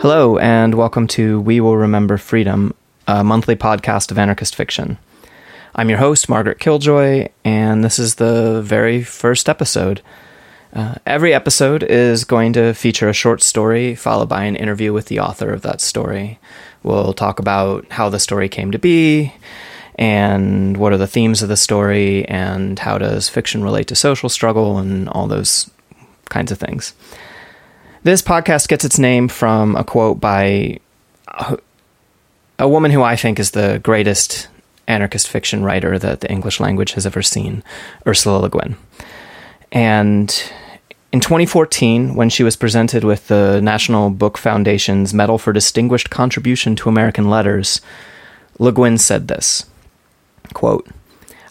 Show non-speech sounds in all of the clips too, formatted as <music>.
Hello, and welcome to We Will Remember Freedom, a monthly podcast of anarchist fiction. I'm your host, Margaret Killjoy, and this is the very first episode. Uh, every episode is going to feature a short story followed by an interview with the author of that story. We'll talk about how the story came to be, and what are the themes of the story, and how does fiction relate to social struggle, and all those kinds of things. This podcast gets its name from a quote by a woman who I think is the greatest anarchist fiction writer that the English language has ever seen, Ursula Le Guin. And in 2014, when she was presented with the National Book Foundation's Medal for Distinguished Contribution to American Letters, Le Guin said this quote,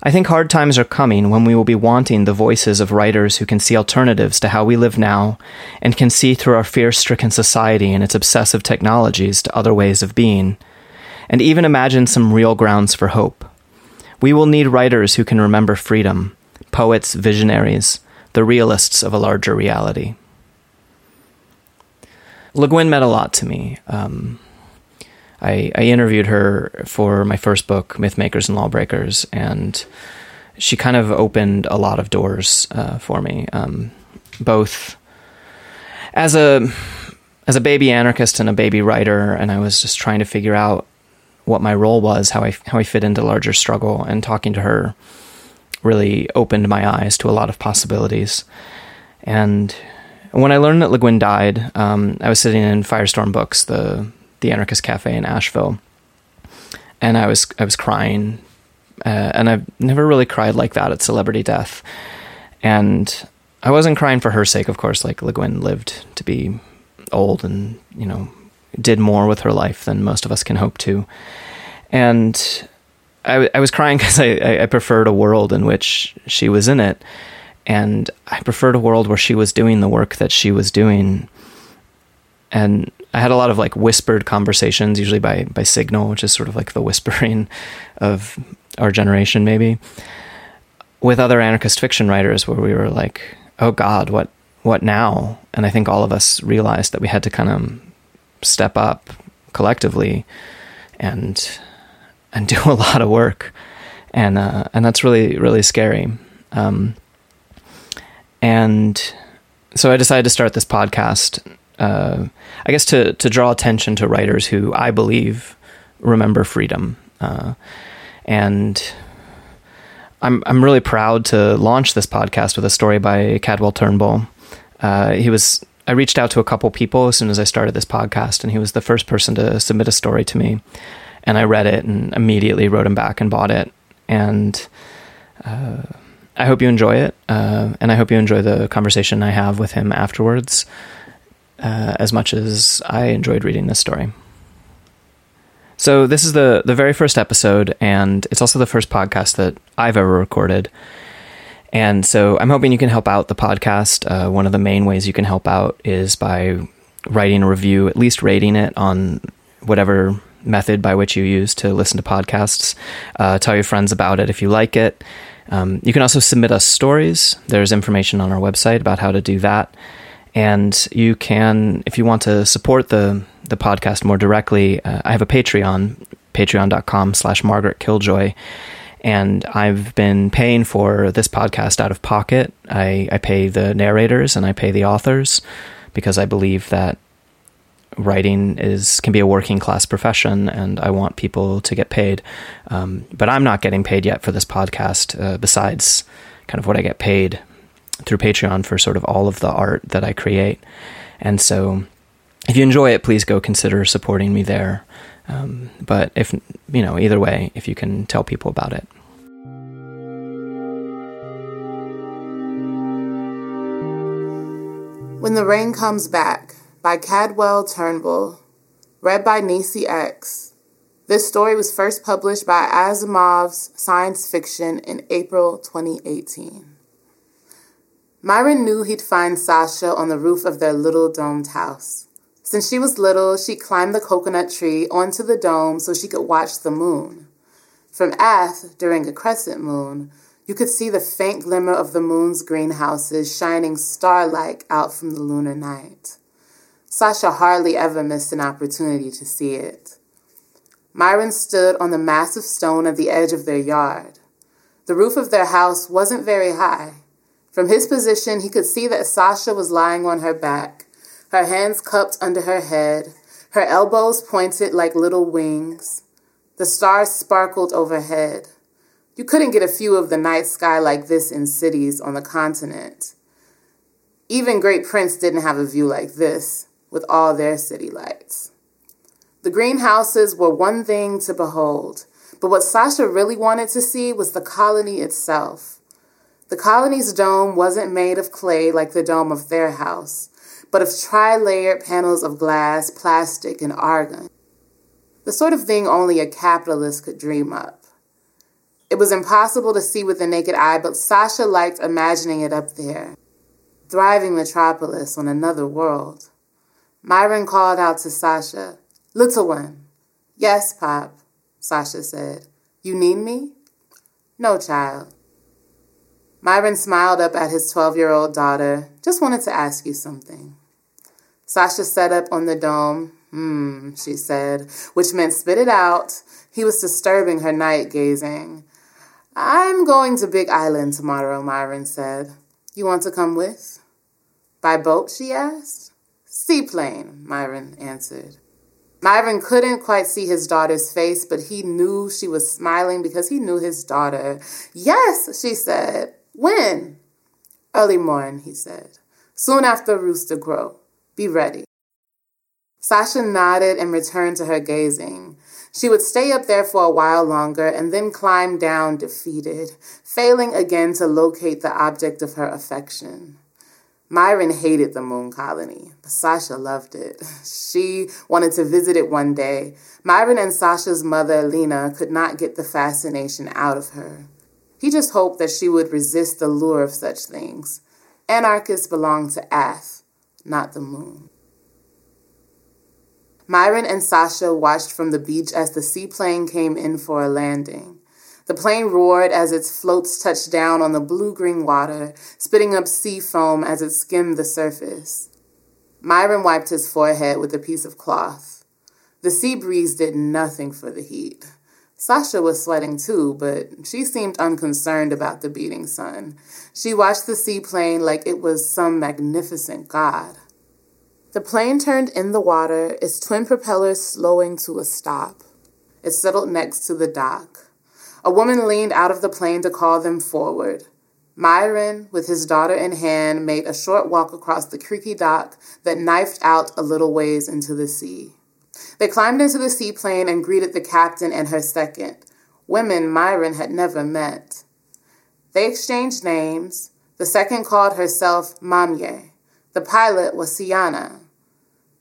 I think hard times are coming when we will be wanting the voices of writers who can see alternatives to how we live now and can see through our fear stricken society and its obsessive technologies to other ways of being, and even imagine some real grounds for hope. We will need writers who can remember freedom, poets, visionaries, the realists of a larger reality. Le Guin meant a lot to me. Um, I, I interviewed her for my first book, Mythmakers and Lawbreakers, and she kind of opened a lot of doors uh, for me, um, both as a as a baby anarchist and a baby writer, and I was just trying to figure out what my role was, how I how I fit into larger struggle, and talking to her really opened my eyes to a lot of possibilities. And when I learned that Le Guin died, um, I was sitting in Firestorm Books, the the Anarchist Cafe in Asheville, and I was I was crying, uh, and I've never really cried like that at celebrity death, and I wasn't crying for her sake, of course. Like Le Guin lived to be old, and you know, did more with her life than most of us can hope to, and I, I was crying <laughs> because I, I preferred a world in which she was in it, and I preferred a world where she was doing the work that she was doing, and I had a lot of like whispered conversations, usually by by Signal, which is sort of like the whispering <laughs> of our generation, maybe, with other anarchist fiction writers, where we were like, "Oh God, what what now?" And I think all of us realized that we had to kind of step up collectively and and <laughs> do a lot of work, and uh, and that's really really scary. Um, and so I decided to start this podcast uh, I guess to to draw attention to writers who I believe remember freedom, uh, and I'm I'm really proud to launch this podcast with a story by Cadwell Turnbull. Uh, he was I reached out to a couple people as soon as I started this podcast, and he was the first person to submit a story to me, and I read it and immediately wrote him back and bought it, and. Uh, I hope you enjoy it, uh, and I hope you enjoy the conversation I have with him afterwards uh, as much as I enjoyed reading this story. So this is the the very first episode, and it's also the first podcast that I've ever recorded. And so I'm hoping you can help out the podcast. Uh, one of the main ways you can help out is by writing a review, at least rating it on whatever method by which you use to listen to podcasts. Uh, tell your friends about it if you like it. Um, you can also submit us stories. There's information on our website about how to do that. And you can, if you want to support the the podcast more directly, uh, I have a Patreon, patreon.com slash Margaret Killjoy. And I've been paying for this podcast out of pocket. I, I pay the narrators and I pay the authors because I believe that writing is can be a working class profession and I want people to get paid. Um, but I'm not getting paid yet for this podcast, uh, besides kind of what I get paid through Patreon for sort of all of the art that I create. And so if you enjoy it, please go consider supporting me there. Um, but if, you know, either way, if you can tell people about it. When the Rain Comes Back by Cadwell Turnbull, read by Nisi X. This story was first published by Asimov's Science Fiction in April 2018. Myron knew he'd find Sasha on the roof of their little domed house. Since she was little, she climbed the coconut tree onto the dome so she could watch the moon. From Ath, during a crescent moon, you could see the faint glimmer of the moon's greenhouses shining star like out from the lunar night. Sasha hardly ever missed an opportunity to see it. Myron stood on the massive stone at the edge of their yard. The roof of their house wasn't very high. From his position, he could see that Sasha was lying on her back, her hands cupped under her head, her elbows pointed like little wings. The stars sparkled overhead. You couldn't get a view of the night sky like this in cities on the continent. Even Great Prince didn't have a view like this, with all their city lights. The greenhouses were one thing to behold, but what Sasha really wanted to see was the colony itself. The colony's dome wasn't made of clay like the dome of their house, but of tri layered panels of glass, plastic, and argon. The sort of thing only a capitalist could dream up. It was impossible to see with the naked eye, but Sasha liked imagining it up there. Thriving metropolis on another world. Myron called out to Sasha, Little one. Yes, Pop, Sasha said. You need me? No, child. Myron smiled up at his 12 year old daughter. Just wanted to ask you something. Sasha sat up on the dome. Hmm, she said, which meant spit it out. He was disturbing her night gazing. I'm going to Big Island tomorrow, Myron said. You want to come with? By boat, she asked. Seaplane, Myron answered. Myron couldn't quite see his daughter's face, but he knew she was smiling because he knew his daughter. Yes, she said. When? Early morn, he said. Soon after rooster crow. Be ready. Sasha nodded and returned to her gazing. She would stay up there for a while longer and then climb down defeated, failing again to locate the object of her affection. Myron hated the moon colony, but Sasha loved it. <laughs> She wanted to visit it one day. Myron and Sasha's mother, Lena, could not get the fascination out of her. He just hoped that she would resist the lure of such things. Anarchists belong to Ath, not the moon. Myron and Sasha watched from the beach as the seaplane came in for a landing. The plane roared as its floats touched down on the blue green water, spitting up sea foam as it skimmed the surface. Myron wiped his forehead with a piece of cloth. The sea breeze did nothing for the heat. Sasha was sweating too, but she seemed unconcerned about the beating sun. She watched the seaplane like it was some magnificent god. The plane turned in the water, its twin propellers slowing to a stop. It settled next to the dock. A woman leaned out of the plane to call them forward. Myron, with his daughter in hand, made a short walk across the creaky dock that knifed out a little ways into the sea. They climbed into the seaplane and greeted the captain and her second, women Myron had never met. They exchanged names. The second called herself Mamye. The pilot was Siana.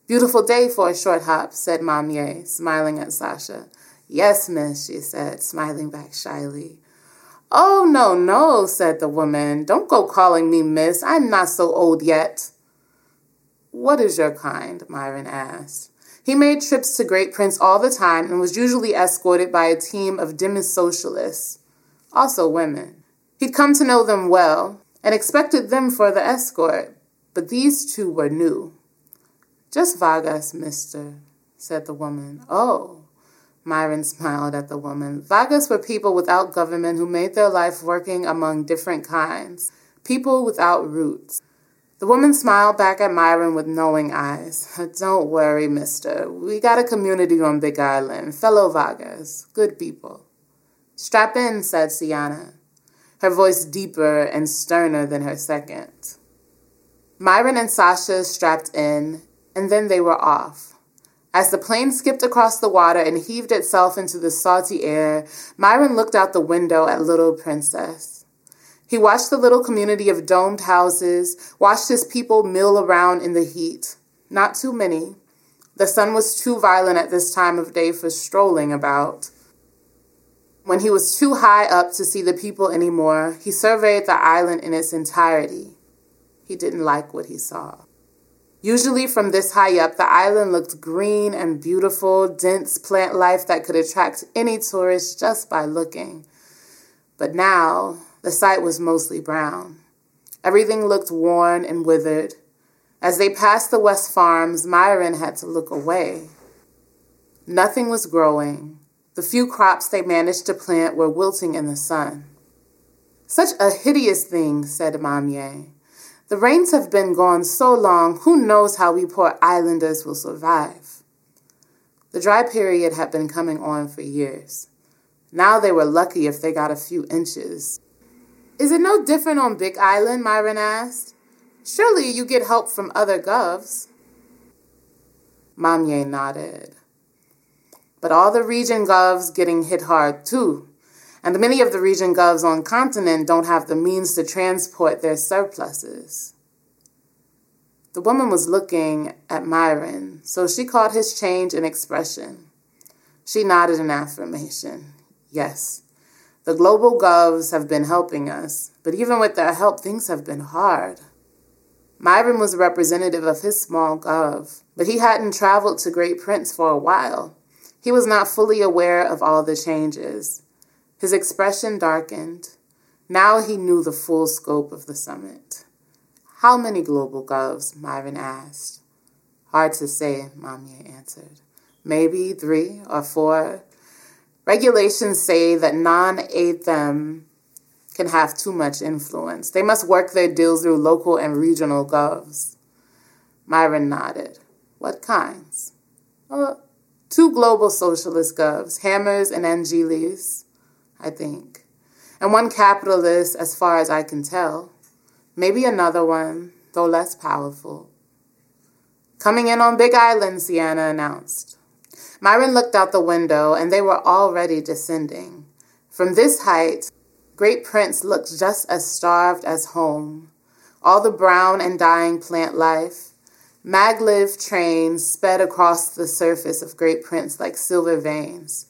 Beautiful day for a short hop, said Mamye, smiling at Sasha. Yes, miss, she said, smiling back shyly. Oh, no, no, said the woman. Don't go calling me miss. I'm not so old yet. What is your kind? Myron asked. He made trips to Great Prince all the time and was usually escorted by a team of dimmest socialists, also women. He'd come to know them well and expected them for the escort, but these two were new. Just Vagas, mister, said the woman. Oh. Myron smiled at the woman. Vagas were people without government who made their life working among different kinds, people without roots. The woman smiled back at Myron with knowing eyes. <laughs> Don't worry, mister. We got a community on Big Island, fellow Vagas, good people. Strap in, said Siana, her voice deeper and sterner than her second. Myron and Sasha strapped in, and then they were off. As the plane skipped across the water and heaved itself into the salty air, Myron looked out the window at Little Princess. He watched the little community of domed houses, watched his people mill around in the heat. Not too many. The sun was too violent at this time of day for strolling about. When he was too high up to see the people anymore, he surveyed the island in its entirety. He didn't like what he saw. Usually, from this high up, the island looked green and beautiful, dense plant life that could attract any tourist just by looking. But now, the site was mostly brown. Everything looked worn and withered. As they passed the West Farms, Myron had to look away. Nothing was growing. The few crops they managed to plant were wilting in the sun. Such a hideous thing, said Mamie. The rains have been gone so long, who knows how we poor islanders will survive? The dry period had been coming on for years. Now they were lucky if they got a few inches. Is it no different on Big Island? Myron asked. Surely you get help from other govs. Mamie nodded. But all the region govs getting hit hard too. And many of the region govs on continent don't have the means to transport their surpluses. The woman was looking at Myron, so she caught his change in expression. She nodded in affirmation. Yes, the global govs have been helping us, but even with their help, things have been hard. Myron was a representative of his small gov, but he hadn't traveled to Great Prince for a while. He was not fully aware of all the changes. His expression darkened. Now he knew the full scope of the summit. How many global govs? Myron asked. Hard to say, Mamie answered. Maybe three or four. Regulations say that non ATHEM can have too much influence. They must work their deals through local and regional govs. Myron nodded. What kinds? Well, two global socialist govs, Hammers and Angelis, I think. And one capitalist, as far as I can tell. Maybe another one, though less powerful. Coming in on Big Island, Sienna announced. Myron looked out the window, and they were already descending. From this height, Great Prince looked just as starved as home. All the brown and dying plant life. Maglev trains sped across the surface of Great Prince like silver veins.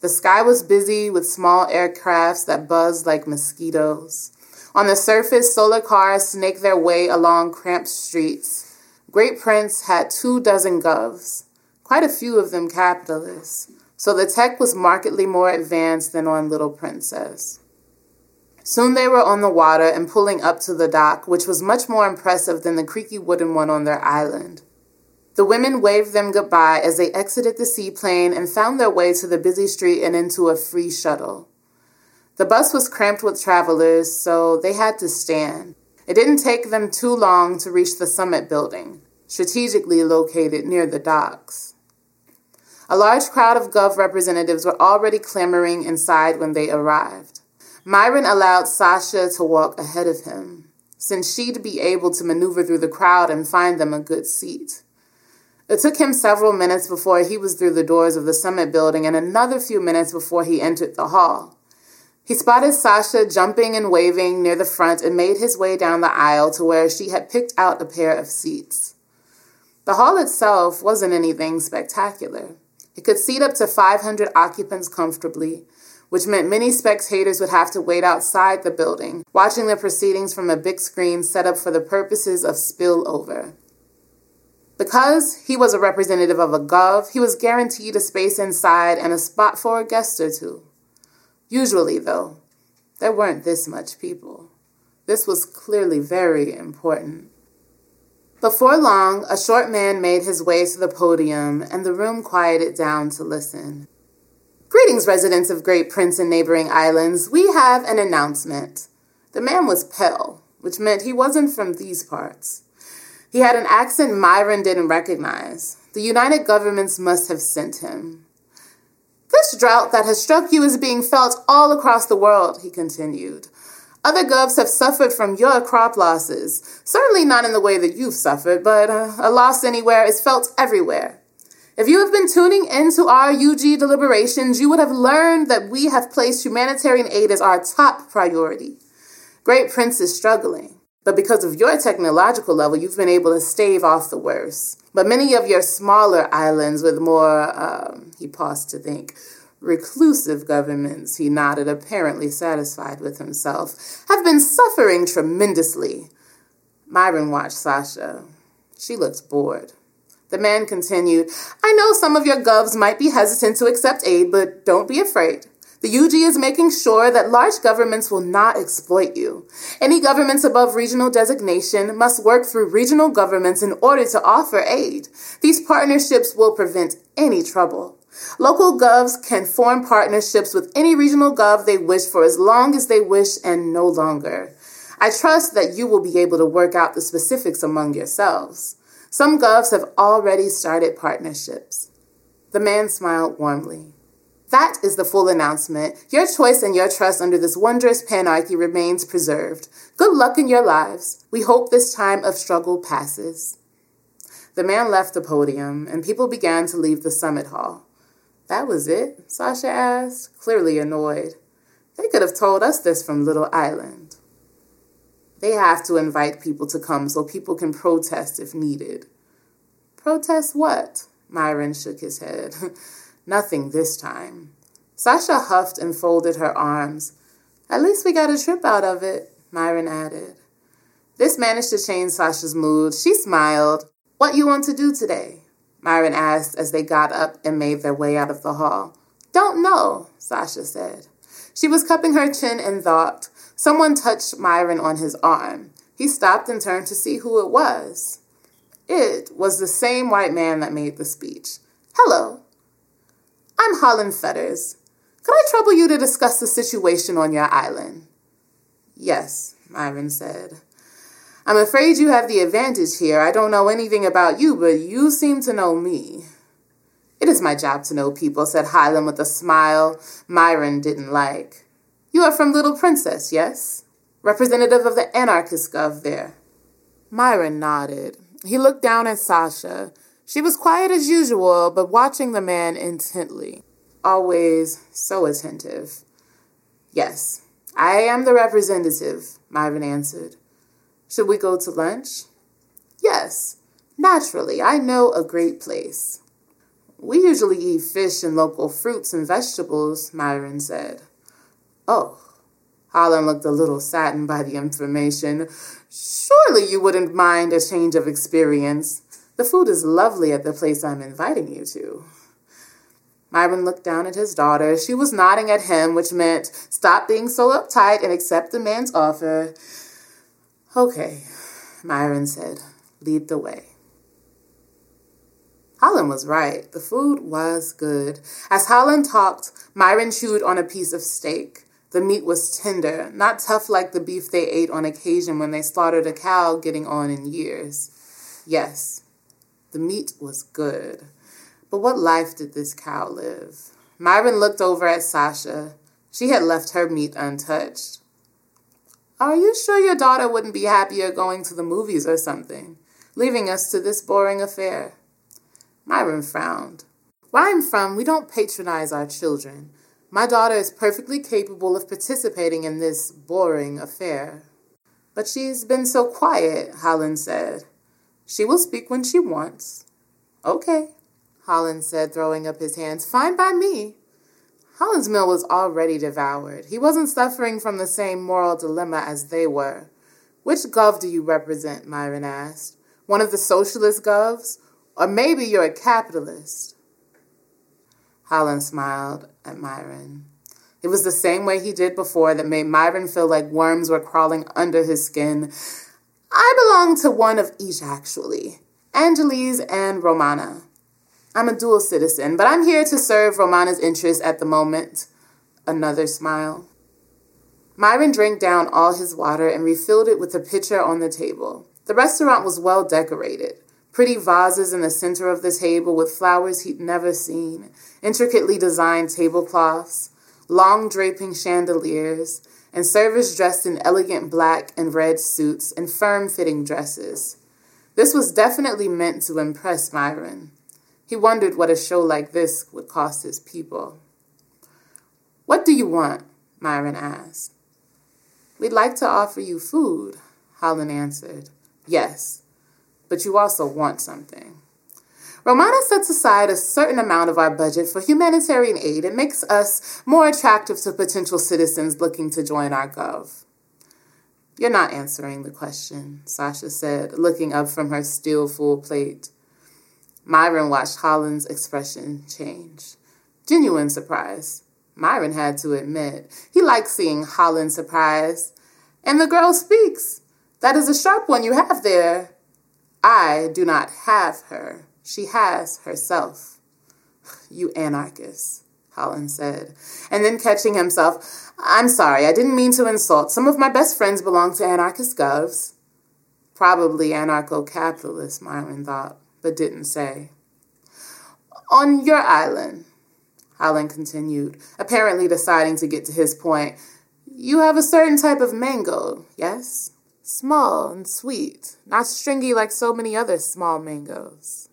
The sky was busy with small aircrafts that buzzed like mosquitoes. On the surface, solar cars snaked their way along cramped streets. Great Prince had two dozen govs, quite a few of them capitalists, so the tech was markedly more advanced than on Little Princess. Soon they were on the water and pulling up to the dock, which was much more impressive than the creaky wooden one on their island. The women waved them goodbye as they exited the seaplane and found their way to the busy street and into a free shuttle. The bus was cramped with travelers, so they had to stand. It didn't take them too long to reach the summit building, strategically located near the docks. A large crowd of Gov representatives were already clamoring inside when they arrived. Myron allowed Sasha to walk ahead of him, since she'd be able to maneuver through the crowd and find them a good seat. It took him several minutes before he was through the doors of the summit building and another few minutes before he entered the hall. He spotted Sasha jumping and waving near the front and made his way down the aisle to where she had picked out a pair of seats. The hall itself wasn't anything spectacular. It could seat up to 500 occupants comfortably, which meant many spectators would have to wait outside the building, watching the proceedings from a big screen set up for the purposes of spillover. Because he was a representative of a gov, he was guaranteed a space inside and a spot for a guest or two. Usually, though, there weren't this much people. This was clearly very important. Before long, a short man made his way to the podium, and the room quieted down to listen. Greetings, residents of Great Prince and neighboring islands. We have an announcement. The man was pale, which meant he wasn't from these parts. He had an accent Myron didn't recognize. The United Governments must have sent him. This drought that has struck you is being felt all across the world, he continued. Other govs have suffered from your crop losses. Certainly not in the way that you've suffered, but uh, a loss anywhere is felt everywhere. If you have been tuning into our UG deliberations, you would have learned that we have placed humanitarian aid as our top priority. Great Prince is struggling, but because of your technological level, you've been able to stave off the worst. But many of your smaller islands with more, um, he paused to think, reclusive governments, he nodded, apparently satisfied with himself, have been suffering tremendously. Myron watched Sasha. She looked bored. The man continued, I know some of your govs might be hesitant to accept aid, but don't be afraid. The UG is making sure that large governments will not exploit you. Any governments above regional designation must work through regional governments in order to offer aid. These partnerships will prevent any trouble. Local govs can form partnerships with any regional gov they wish for as long as they wish and no longer. I trust that you will be able to work out the specifics among yourselves. Some govs have already started partnerships. The man smiled warmly. That is the full announcement. Your choice and your trust under this wondrous panarchy remains preserved. Good luck in your lives. We hope this time of struggle passes. The man left the podium, and people began to leave the summit hall. That was it? Sasha asked, clearly annoyed. They could have told us this from Little Island. They have to invite people to come so people can protest if needed. Protest what? Myron shook his head. <laughs> Nothing this time. Sasha huffed and folded her arms. At least we got a trip out of it, Myron added. This managed to change Sasha's mood. She smiled. What you want to do today? Myron asked as they got up and made their way out of the hall. Don't know, Sasha said. She was cupping her chin in thought. Someone touched Myron on his arm. He stopped and turned to see who it was. It was the same white man that made the speech. Hello, I'm Holland Fetters. Could I trouble you to discuss the situation on your island? Yes, Myron said. I'm afraid you have the advantage here. I don't know anything about you, but you seem to know me. It is my job to know people, said Holland with a smile Myron didn't like. You are from Little Princess, yes? Representative of the anarchist gov there. Myron nodded. He looked down at Sasha. She was quiet as usual, but watching the man intently. Always so attentive. Yes, I am the representative, Myron answered. Should we go to lunch? Yes, naturally. I know a great place. We usually eat fish and local fruits and vegetables, Myron said. Oh, Holland looked a little saddened by the information. Surely you wouldn't mind a change of experience. The food is lovely at the place I'm inviting you to. Myron looked down at his daughter. She was nodding at him, which meant stop being so uptight and accept the man's offer. Okay, Myron said, lead the way. Holland was right. The food was good. As Holland talked, Myron chewed on a piece of steak. The meat was tender, not tough like the beef they ate on occasion when they slaughtered a cow getting on in years. Yes, the meat was good. But what life did this cow live? Myron looked over at Sasha. She had left her meat untouched. Are you sure your daughter wouldn't be happier going to the movies or something, leaving us to this boring affair? Myron frowned. Where I'm from, we don't patronize our children. My daughter is perfectly capable of participating in this boring affair. But she's been so quiet, Holland said. She will speak when she wants. Okay, Holland said, throwing up his hands. Fine by me. Holland's Mill was already devoured. He wasn't suffering from the same moral dilemma as they were. Which gov do you represent? Myron asked. One of the socialist govs? Or maybe you're a capitalist? Holland smiled at Myron. It was the same way he did before that made Myron feel like worms were crawling under his skin. I belong to one of each, actually Angeles and Romana. I'm a dual citizen, but I'm here to serve Romana's interests at the moment. Another smile. Myron drank down all his water and refilled it with a pitcher on the table. The restaurant was well decorated. Pretty vases in the center of the table with flowers he'd never seen, intricately designed tablecloths, long draping chandeliers, and servers dressed in elegant black and red suits and firm fitting dresses. This was definitely meant to impress Myron. He wondered what a show like this would cost his people. What do you want? Myron asked. We'd like to offer you food, Holland answered. Yes, but you also want something. Romana sets aside a certain amount of our budget for humanitarian aid and makes us more attractive to potential citizens looking to join our gov. You're not answering the question, Sasha said, looking up from her still full plate. Myron watched Holland's expression change. Genuine surprise. Myron had to admit. He liked seeing Holland surprised. And the girl speaks. That is a sharp one you have there. I do not have her. She has herself. <sighs> You anarchist, Holland said. And then catching himself, I'm sorry, I didn't mean to insult. Some of my best friends belong to anarchist govs. Probably anarcho capitalists, Myron thought, but didn't say. On your island, Holland continued, apparently deciding to get to his point, you have a certain type of mango, yes? Small and sweet, not stringy like so many other small mangoes.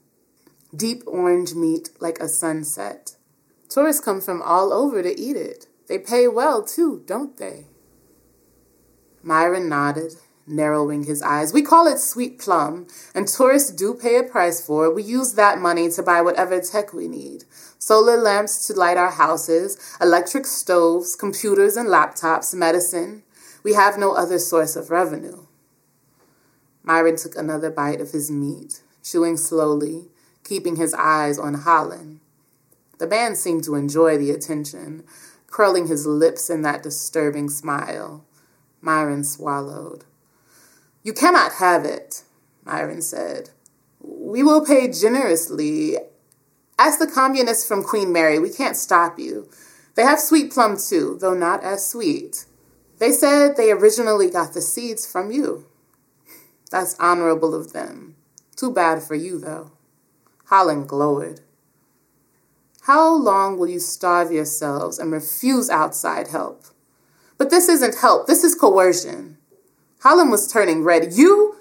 Deep orange meat like a sunset. Tourists come from all over to eat it. They pay well, too, don't they? Myron nodded, narrowing his eyes. We call it sweet plum, and tourists do pay a price for it. We use that money to buy whatever tech we need solar lamps to light our houses, electric stoves, computers and laptops, medicine. We have no other source of revenue. Myron took another bite of his meat, chewing slowly, keeping his eyes on Holland. The man seemed to enjoy the attention, curling his lips in that disturbing smile. Myron swallowed. You cannot have it, Myron said. We will pay generously. Ask the communists from Queen Mary, we can't stop you. They have sweet plum too, though not as sweet. They said they originally got the seeds from you. <laughs> That's honorable of them. Too bad for you, though. Holland glowered. How long will you starve yourselves and refuse outside help? But this isn't help, this is coercion. Holland was turning red. You?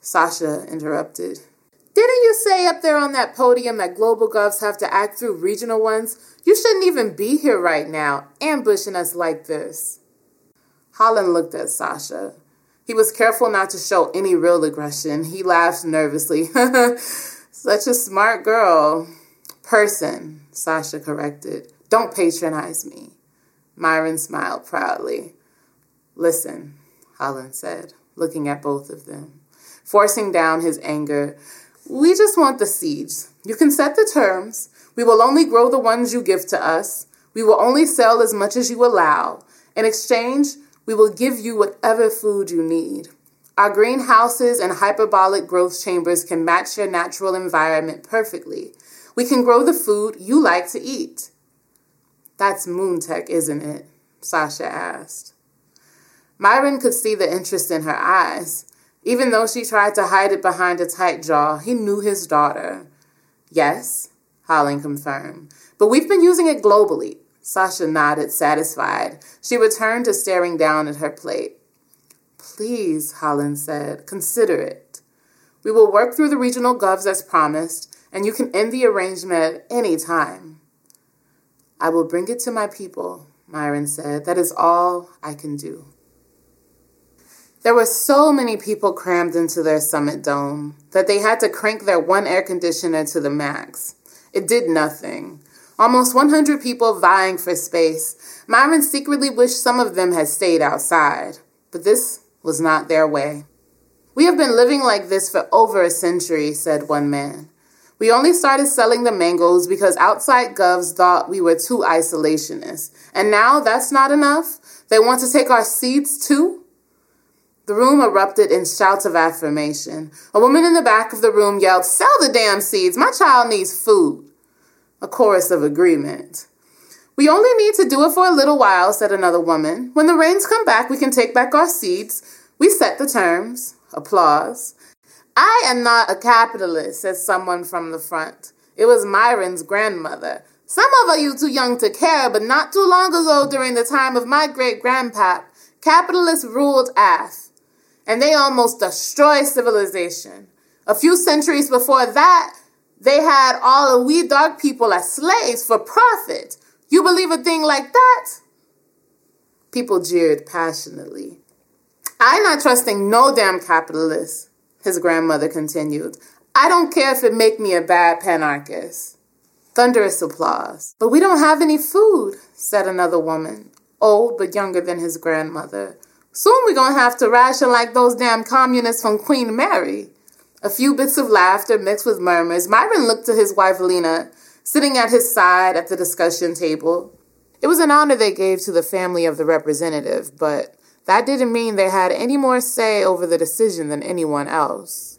Sasha interrupted. Didn't you say up there on that podium that global govs have to act through regional ones? You shouldn't even be here right now, ambushing us like this. Holland looked at Sasha. He was careful not to show any real aggression. He laughed nervously. <laughs> Such a smart girl. Person, Sasha corrected. Don't patronize me. Myron smiled proudly. Listen, Holland said, looking at both of them. Forcing down his anger, we just want the seeds. You can set the terms. We will only grow the ones you give to us. We will only sell as much as you allow. In exchange, we will give you whatever food you need. Our greenhouses and hyperbolic growth chambers can match your natural environment perfectly. We can grow the food you like to eat. That's Moontech, isn't it? Sasha asked. Myron could see the interest in her eyes. Even though she tried to hide it behind a tight jaw, he knew his daughter. Yes, Holland confirmed. But we've been using it globally. Sasha nodded, satisfied. She returned to staring down at her plate. Please, Holland said, consider it. We will work through the regional govs as promised, and you can end the arrangement at any time. I will bring it to my people, Myron said. That is all I can do. There were so many people crammed into their summit dome that they had to crank their one air conditioner to the max. It did nothing. Almost 100 people vying for space. Myron secretly wished some of them had stayed outside, but this was not their way. We have been living like this for over a century, said one man. We only started selling the mangoes because outside govs thought we were too isolationist. And now that's not enough? They want to take our seeds too? The room erupted in shouts of affirmation. A woman in the back of the room yelled, Sell the damn seeds! My child needs food! A chorus of agreement. We only need to do it for a little while, said another woman. When the rains come back, we can take back our seeds. We set the terms. Applause. I am not a capitalist, said someone from the front. It was Myron's grandmother. Some of you too young to care, but not too long ago during the time of my great grandpap, capitalists ruled Ath and they almost destroyed civilization. A few centuries before that, they had all of we dark people as slaves for profit. You believe a thing like that? People jeered passionately. I'm not trusting no damn capitalist, his grandmother continued. I don't care if it make me a bad panarchist. Thunderous applause. But we don't have any food, said another woman, old but younger than his grandmother. Soon we're going to have to ration like those damn communists from Queen Mary. A few bits of laughter mixed with murmurs. Myron looked to his wife Lena, sitting at his side at the discussion table. It was an honor they gave to the family of the representative, but that didn't mean they had any more say over the decision than anyone else.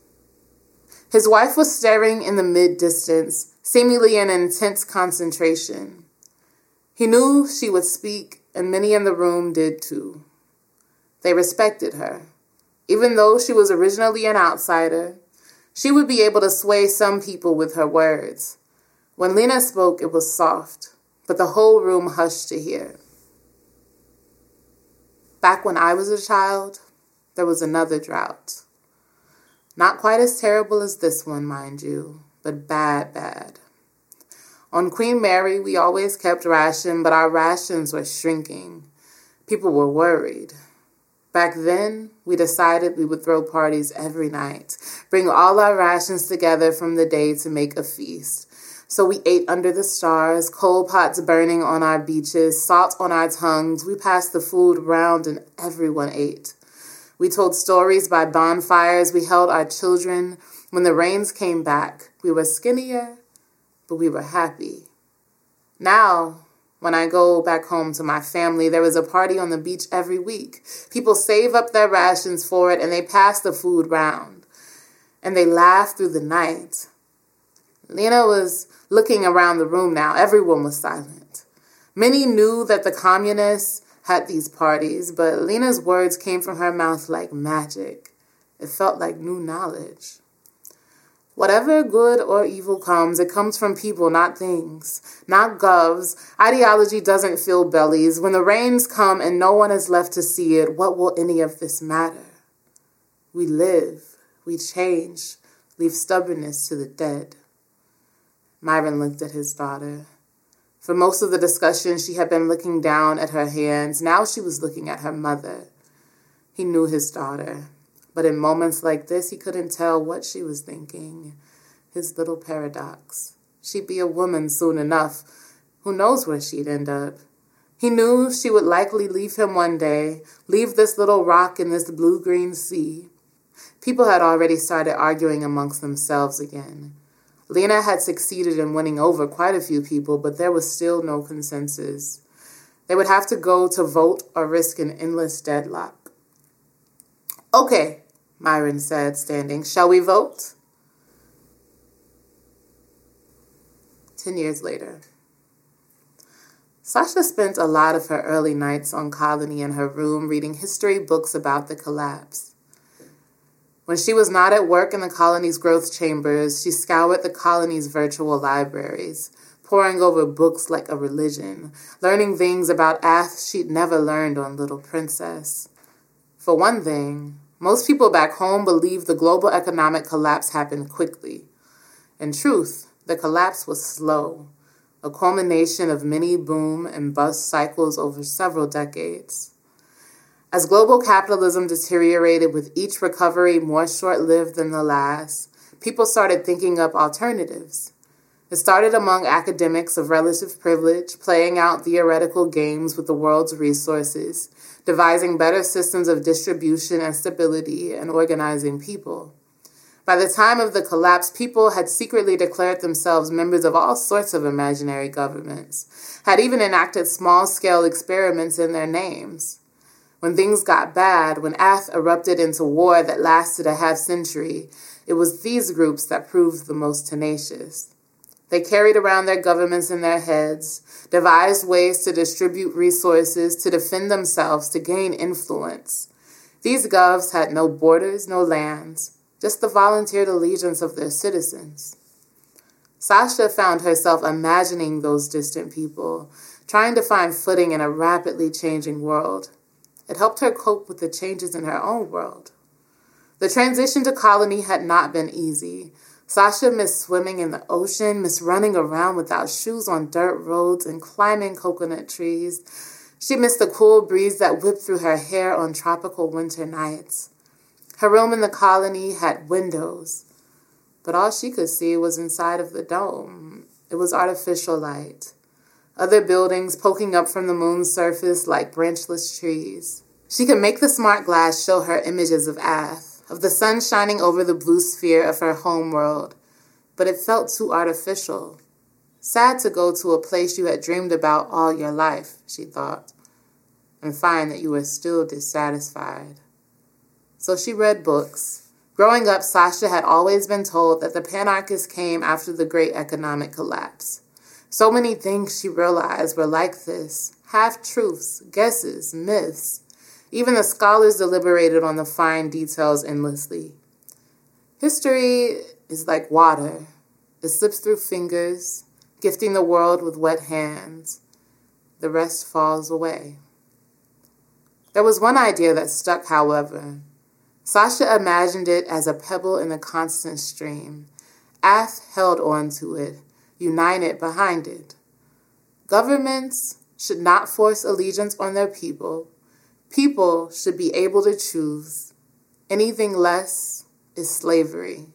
His wife was staring in the mid distance, seemingly in intense concentration. He knew she would speak, and many in the room did too. They respected her. Even though she was originally an outsider, she would be able to sway some people with her words. When Lena spoke, it was soft, but the whole room hushed to hear. Back when I was a child, there was another drought. Not quite as terrible as this one, mind you, but bad, bad. On Queen Mary, we always kept ration, but our rations were shrinking. People were worried. Back then, we decided we would throw parties every night, bring all our rations together from the day to make a feast. So we ate under the stars, coal pots burning on our beaches, salt on our tongues. We passed the food round and everyone ate. We told stories by bonfires. We held our children. When the rains came back, we were skinnier, but we were happy. Now, when I go back home to my family, there is a party on the beach every week. People save up their rations for it and they pass the food round. And they laugh through the night. Lena was looking around the room now. Everyone was silent. Many knew that the communists had these parties, but Lena's words came from her mouth like magic. It felt like new knowledge. Whatever good or evil comes, it comes from people, not things, not govs. Ideology doesn't fill bellies. When the rains come and no one is left to see it, what will any of this matter? We live, we change, leave stubbornness to the dead. Myron looked at his daughter. For most of the discussion, she had been looking down at her hands. Now she was looking at her mother. He knew his daughter. But in moments like this, he couldn't tell what she was thinking. His little paradox. She'd be a woman soon enough. Who knows where she'd end up? He knew she would likely leave him one day, leave this little rock in this blue green sea. People had already started arguing amongst themselves again. Lena had succeeded in winning over quite a few people, but there was still no consensus. They would have to go to vote or risk an endless deadlock. Okay, Myron said, standing. Shall we vote? Ten years later. Sasha spent a lot of her early nights on colony in her room reading history books about the collapse. When she was not at work in the colony's growth chambers, she scoured the colony's virtual libraries, poring over books like a religion, learning things about Ath she'd never learned on Little Princess. For one thing, most people back home believe the global economic collapse happened quickly. In truth, the collapse was slow, a culmination of many boom and bust cycles over several decades. As global capitalism deteriorated with each recovery more short lived than the last, people started thinking up alternatives. It started among academics of relative privilege, playing out theoretical games with the world's resources, devising better systems of distribution and stability, and organizing people. By the time of the collapse, people had secretly declared themselves members of all sorts of imaginary governments, had even enacted small scale experiments in their names. When things got bad, when Ath erupted into war that lasted a half century, it was these groups that proved the most tenacious. They carried around their governments in their heads, devised ways to distribute resources, to defend themselves, to gain influence. These govs had no borders, no lands, just the volunteered allegiance of their citizens. Sasha found herself imagining those distant people, trying to find footing in a rapidly changing world. It helped her cope with the changes in her own world. The transition to colony had not been easy. Sasha missed swimming in the ocean, missed running around without shoes on dirt roads and climbing coconut trees. She missed the cool breeze that whipped through her hair on tropical winter nights. Her room in the colony had windows, but all she could see was inside of the dome. It was artificial light. Other buildings poking up from the moon's surface like branchless trees. She could make the smart glass show her images of Ath of the sun shining over the blue sphere of her home world, but it felt too artificial. Sad to go to a place you had dreamed about all your life, she thought, and find that you were still dissatisfied. So she read books. Growing up, Sasha had always been told that the Panarchists came after the great economic collapse. So many things she realized were like this half truths, guesses, myths. Even the scholars deliberated on the fine details endlessly. History is like water, it slips through fingers, gifting the world with wet hands. The rest falls away. There was one idea that stuck, however. Sasha imagined it as a pebble in the constant stream. Ath held on to it, united behind it. Governments should not force allegiance on their people. People should be able to choose. Anything less is slavery.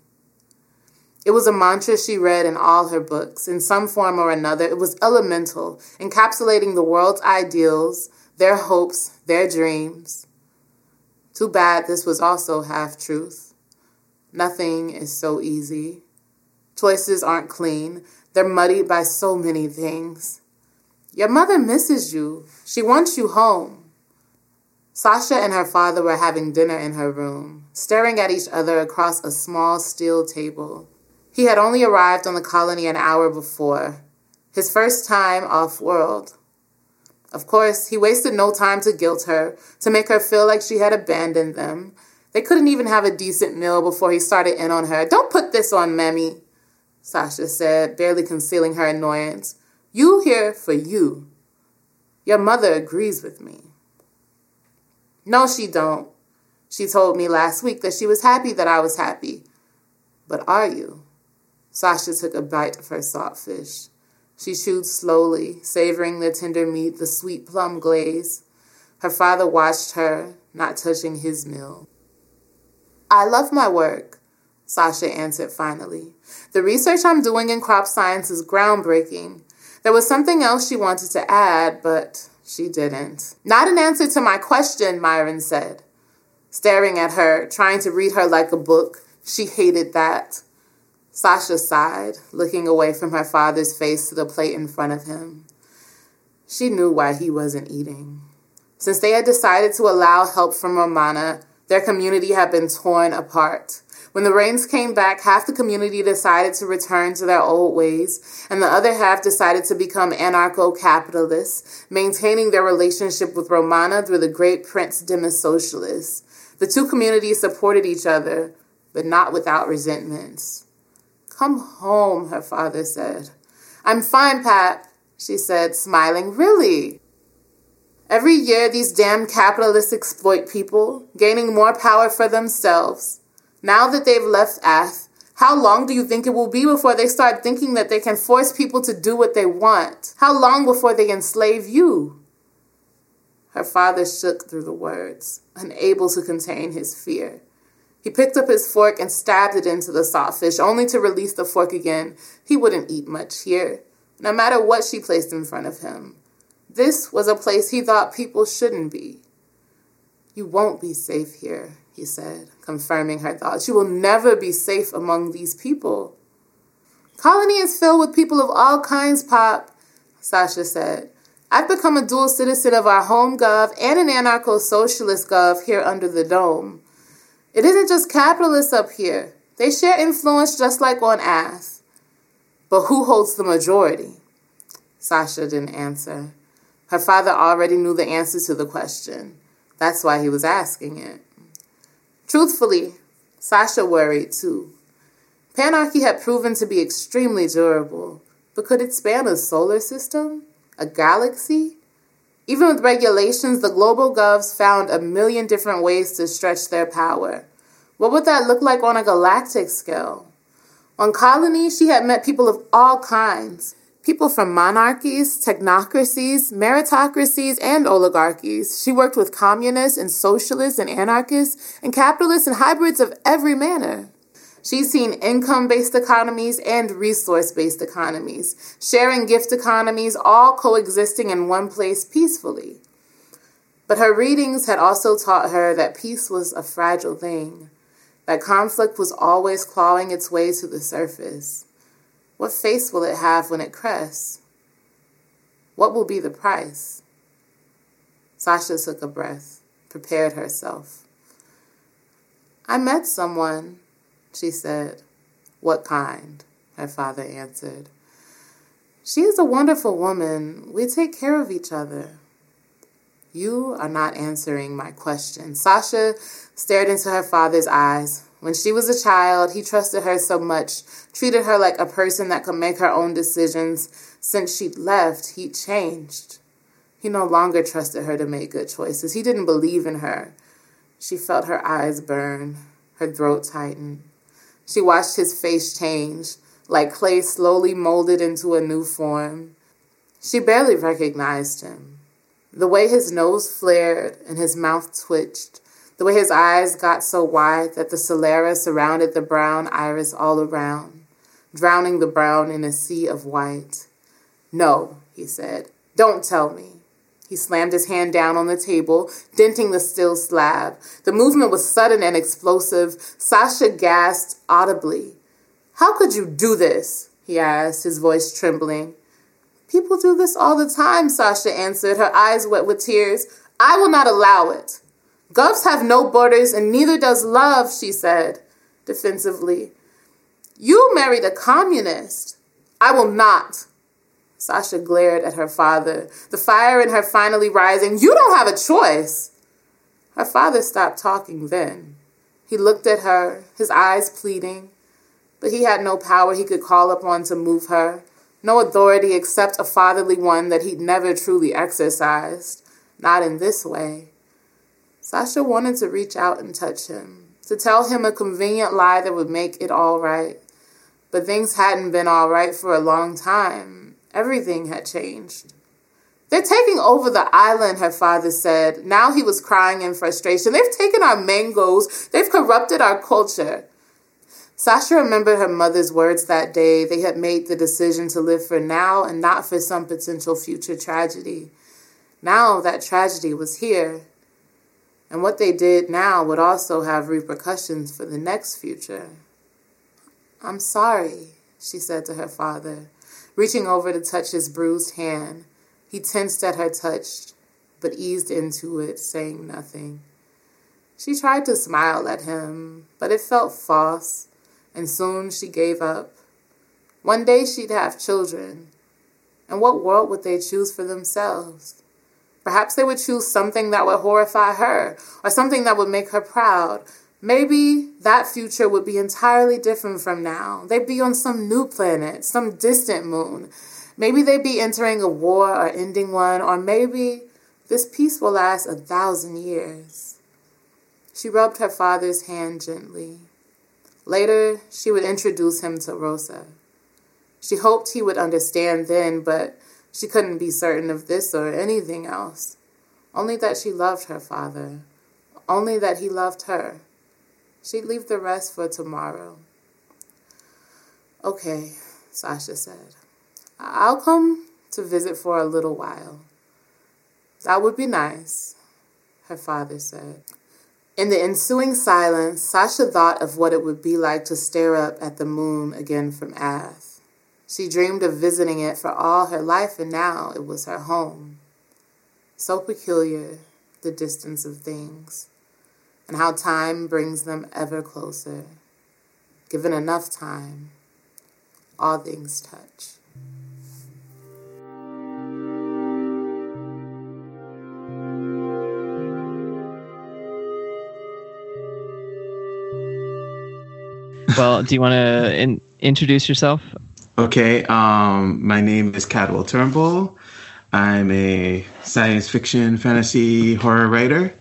It was a mantra she read in all her books, in some form or another. It was elemental, encapsulating the world's ideals, their hopes, their dreams. Too bad this was also half truth. Nothing is so easy. Choices aren't clean, they're muddied by so many things. Your mother misses you. She wants you home. Sasha and her father were having dinner in her room, staring at each other across a small steel table. He had only arrived on the colony an hour before, his first time off world. Of course, he wasted no time to guilt her, to make her feel like she had abandoned them. They couldn't even have a decent meal before he started in on her. Don't put this on Mammy, Sasha said, barely concealing her annoyance. You here for you. Your mother agrees with me. No, she don't. She told me last week that she was happy that I was happy. But are you? Sasha took a bite of her salt fish. She chewed slowly, savoring the tender meat, the sweet plum glaze. Her father watched her, not touching his meal. I love my work, Sasha answered finally. The research I'm doing in crop science is groundbreaking. There was something else she wanted to add, but she didn't. Not an answer to my question, Myron said, staring at her, trying to read her like a book. She hated that. Sasha sighed, looking away from her father's face to the plate in front of him. She knew why he wasn't eating. Since they had decided to allow help from Romana, their community had been torn apart. When the rains came back, half the community decided to return to their old ways, and the other half decided to become anarcho capitalists, maintaining their relationship with Romana through the great Prince Demis socialists. The two communities supported each other, but not without resentments. Come home, her father said. I'm fine, Pap, she said, smiling. Really? Every year, these damn capitalists exploit people, gaining more power for themselves. Now that they've left Ath, how long do you think it will be before they start thinking that they can force people to do what they want? How long before they enslave you? Her father shook through the words, unable to contain his fear. He picked up his fork and stabbed it into the saltfish, only to release the fork again. He wouldn't eat much here, no matter what she placed in front of him. This was a place he thought people shouldn't be. You won't be safe here, he said, confirming her thoughts. You will never be safe among these people. Colony is filled with people of all kinds, Pop, Sasha said. I've become a dual citizen of our home gov and an anarcho socialist gov here under the dome. It isn't just capitalists up here, they share influence just like on Ath. But who holds the majority? Sasha didn't answer. Her father already knew the answer to the question. That's why he was asking it. Truthfully, Sasha worried too. Panarchy had proven to be extremely durable, but could it span a solar system? A galaxy? Even with regulations, the global govs found a million different ways to stretch their power. What would that look like on a galactic scale? On Colony, she had met people of all kinds people from monarchies, technocracies, meritocracies, and oligarchies. She worked with communists and socialists and anarchists and capitalists and hybrids of every manner. She's seen income based economies and resource based economies, sharing gift economies, all coexisting in one place peacefully. But her readings had also taught her that peace was a fragile thing, that conflict was always clawing its way to the surface. What face will it have when it crests? What will be the price? Sasha took a breath, prepared herself. I met someone, she said. What kind? Her father answered. She is a wonderful woman. We take care of each other. You are not answering my question. Sasha stared into her father's eyes. When she was a child, he trusted her so much, treated her like a person that could make her own decisions. Since she'd left, he'd changed. He no longer trusted her to make good choices. He didn't believe in her. She felt her eyes burn, her throat tighten. She watched his face change, like clay slowly molded into a new form. She barely recognized him. The way his nose flared and his mouth twitched, the way his eyes got so wide that the sclera surrounded the brown iris all around, drowning the brown in a sea of white. No, he said, don't tell me. He slammed his hand down on the table, denting the steel slab. The movement was sudden and explosive. Sasha gasped audibly. How could you do this? he asked, his voice trembling. People do this all the time, Sasha answered, her eyes wet with tears. I will not allow it. Govs have no borders, and neither does love, she said, defensively. You married a communist. I will not. Sasha glared at her father, the fire in her finally rising. You don't have a choice. Her father stopped talking then. He looked at her, his eyes pleading, but he had no power he could call upon to move her no authority except a fatherly one that he'd never truly exercised, not in this way. Sasha wanted to reach out and touch him, to tell him a convenient lie that would make it all right. But things hadn't been all right for a long time. Everything had changed. They're taking over the island, her father said. Now he was crying in frustration. They've taken our mangoes. They've corrupted our culture. Sasha remembered her mother's words that day. They had made the decision to live for now and not for some potential future tragedy. Now that tragedy was here. And what they did now would also have repercussions for the next future. I'm sorry, she said to her father, reaching over to touch his bruised hand. He tensed at her touch, but eased into it, saying nothing. She tried to smile at him, but it felt false and soon she gave up. One day she'd have children, and what world would they choose for themselves? Perhaps they would choose something that would horrify her, or something that would make her proud. Maybe that future would be entirely different from now. They'd be on some new planet, some distant moon. Maybe they'd be entering a war or ending one, or maybe this peace will last a thousand years. She rubbed her father's hand gently. Later, she would introduce him to Rosa. She hoped he would understand then, but she couldn't be certain of this or anything else. Only that she loved her father. Only that he loved her. She'd leave the rest for tomorrow. Okay, Sasha said. I'll come to visit for a little while. That would be nice, her father said. In the ensuing silence, Sasha thought of what it would be like to stare up at the moon again from Ath. She dreamed of visiting it for all her life, and now it was her home. So peculiar, the distance of things, and how time brings them ever closer. Given enough time, all things touch. well, do you want to in- introduce yourself? Okay, um, my name is Cadwell Turnbull. I'm a science fiction, fantasy, horror writer.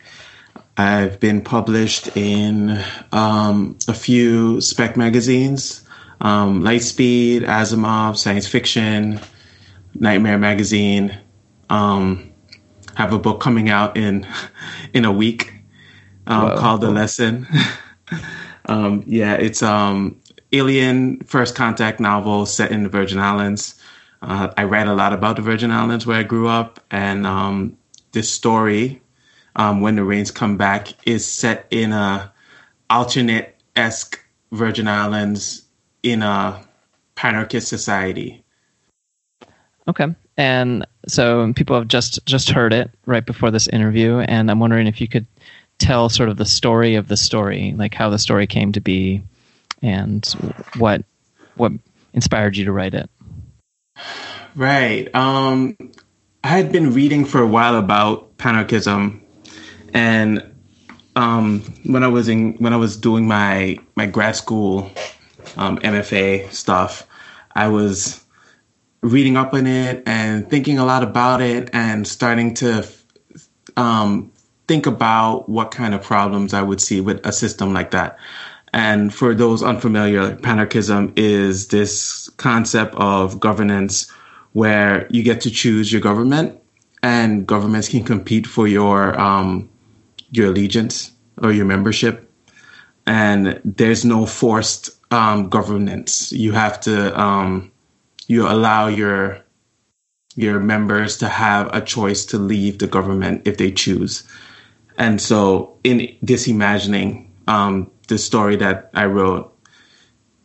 I've been published in um, a few spec magazines um, Lightspeed, Asimov, Science Fiction, Nightmare Magazine. Um, have a book coming out in <laughs> in a week um, called The Lesson. <laughs> Um, yeah, it's um, Alien First Contact novel set in the Virgin Islands. Uh, I read a lot about the Virgin Islands where I grew up, and um, this story, um, when the rains come back, is set in a alternate esque Virgin Islands in a panarchist society. Okay. And so people have just just heard it right before this interview, and I'm wondering if you could tell sort of the story of the story, like how the story came to be, and what what inspired you to write it. Right. Um, I had been reading for a while about panarchism, and um, when I was in when I was doing my my grad school um, MFA stuff, I was reading up on it and thinking a lot about it and starting to um, think about what kind of problems I would see with a system like that. And for those unfamiliar, panarchism is this concept of governance where you get to choose your government and governments can compete for your um, your allegiance or your membership. And there's no forced um, governance. You have to um, you allow your your members to have a choice to leave the government if they choose. And so, in this imagining, um, the story that I wrote,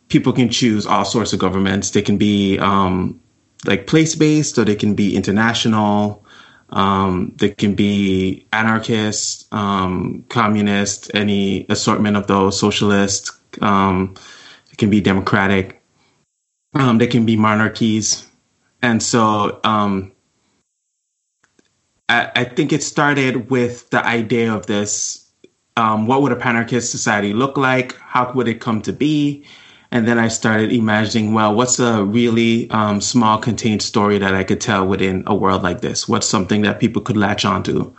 people can choose all sorts of governments. They can be um, like place based, or they can be international. Um, they can be anarchist, um, communist, any assortment of those, socialist. Um, it can be democratic. Um, they can be monarchies, and so um, I, I, think it started with the idea of this: um, what would a panarchist society look like? How would it come to be? And then I started imagining, well, what's a really um, small, contained story that I could tell within a world like this? What's something that people could latch onto?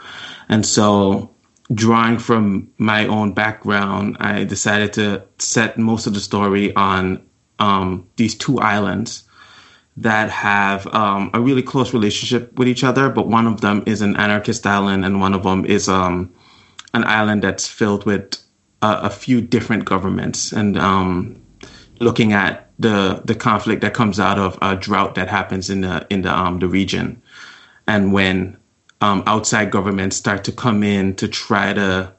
And so drawing from my own background, I decided to set most of the story on um, these two islands that have um, a really close relationship with each other, but one of them is an anarchist island, and one of them is um, an island that's filled with a, a few different governments, and um, looking at the the conflict that comes out of a drought that happens in the in the um, the region, and when um, outside governments start to come in to try to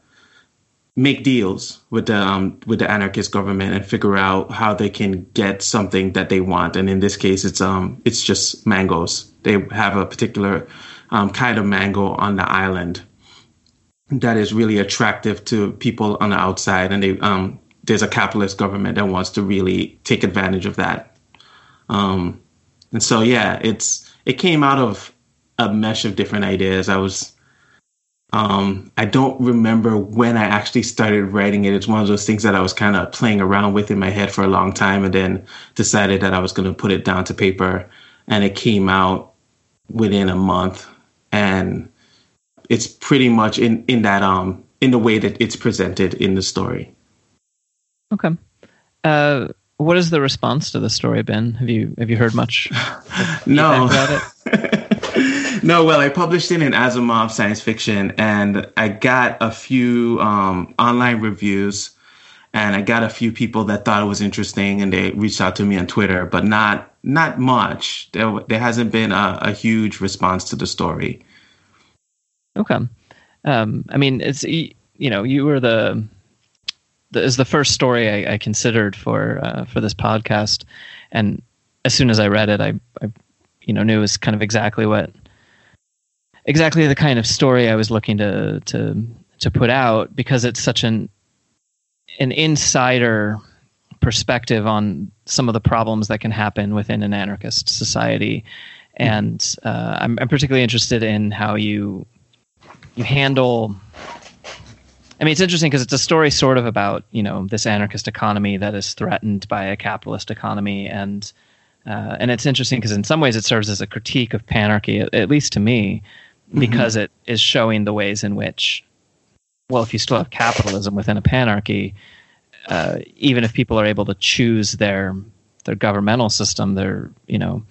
make deals with the um, with the anarchist government and figure out how they can get something that they want. And in this case, it's um it's just mangoes. They have a particular um, kind of mango on the island that is really attractive to people on the outside, and they um there's a capitalist government that wants to really take advantage of that. Um, and so yeah, it's it came out of a mesh of different ideas. I was um, I don't remember when I actually started writing it. It's one of those things that I was kind of playing around with in my head for a long time and then decided that I was going to put it down to paper. And it came out within a month. And it's pretty much in, in that, um, in the way that it's presented in the story. Okay. Uh, what has the response to the story been? Have you, have you heard much? <laughs> no. About it? <laughs> no, well, I published it in Asimov Science Fiction, and I got a few um, online reviews, and I got a few people that thought it was interesting, and they reached out to me on Twitter, but not not much. There, there hasn't been a, a huge response to the story. Okay, um, I mean, it's you know, you were the the is the first story I, I considered for uh, for this podcast, and as soon as I read it, I, I you know knew it was kind of exactly what exactly the kind of story I was looking to to to put out because it's such an an insider perspective on some of the problems that can happen within an anarchist society, and uh, I'm, I'm particularly interested in how you you handle. I mean, it's interesting because it's a story sort of about you know this anarchist economy that is threatened by a capitalist economy, and uh, and it's interesting because in some ways it serves as a critique of panarchy, at, at least to me, Mm-hmm. because mm-hmm. it is showing the ways in which, well, if you still have capitalism within a panarchy, uh, even if people are able to choose their their governmental system, their you know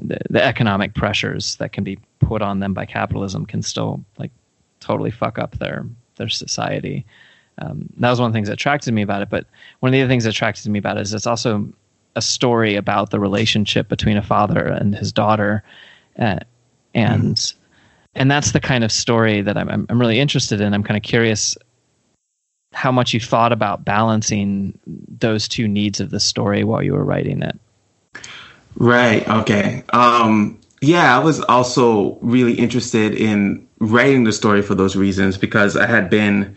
the, the economic pressures that can be put on them by capitalism can still like totally fuck up their their society. Um, that was one of the things that attracted me about it. But one of the other things that attracted me about it is it's also a story about the relationship between a father and his daughter, uh, and mm and that's the kind of story that I'm, I'm really interested in. I'm kind of curious how much you thought about balancing those two needs of the story while you were writing it. Right. Okay. Um, yeah, I was also really interested in writing the story for those reasons because I had been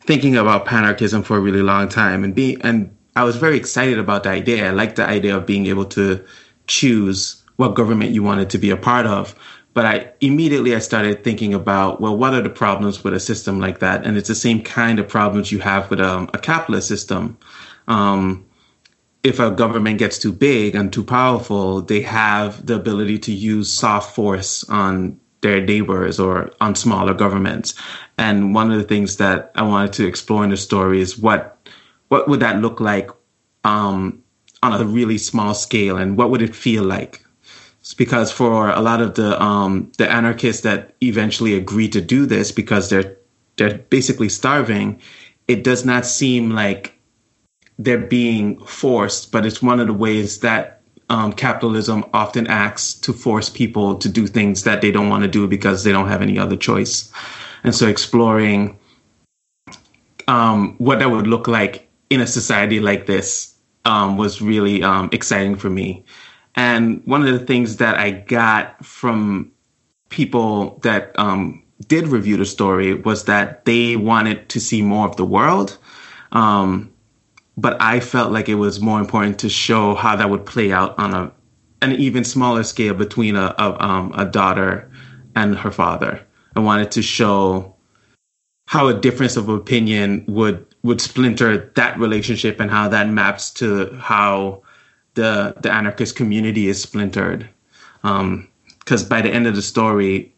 thinking about panarchism for a really long time and be and I was very excited about the idea. I liked the idea of being able to choose what government you wanted to be a part of. But I immediately I started thinking about well, what are the problems with a system like that? And it's the same kind of problems you have with um, a capitalist system. Um, if a government gets too big and too powerful, they have the ability to use soft force on their neighbors or on smaller governments. And one of the things that I wanted to explore in the story is what what would that look like um, on a really small scale, and what would it feel like? Because for a lot of the um, the anarchists that eventually agree to do this because they're they're basically starving, it does not seem like they're being forced, but it's one of the ways that um, capitalism often acts to force people to do things that they don't want to do because they don't have any other choice. And so exploring um, what that would look like in a society like this um, was really um, exciting for me. And one of the things that I got from people that um, did review the story was that they wanted to see more of the world. Um, but I felt like it was more important to show how that would play out on a an even smaller scale between a a, um, a daughter and her father. I wanted to show how a difference of opinion would would splinter that relationship and how that maps to how the the anarchist community is splintered. Because um, by the end of the story,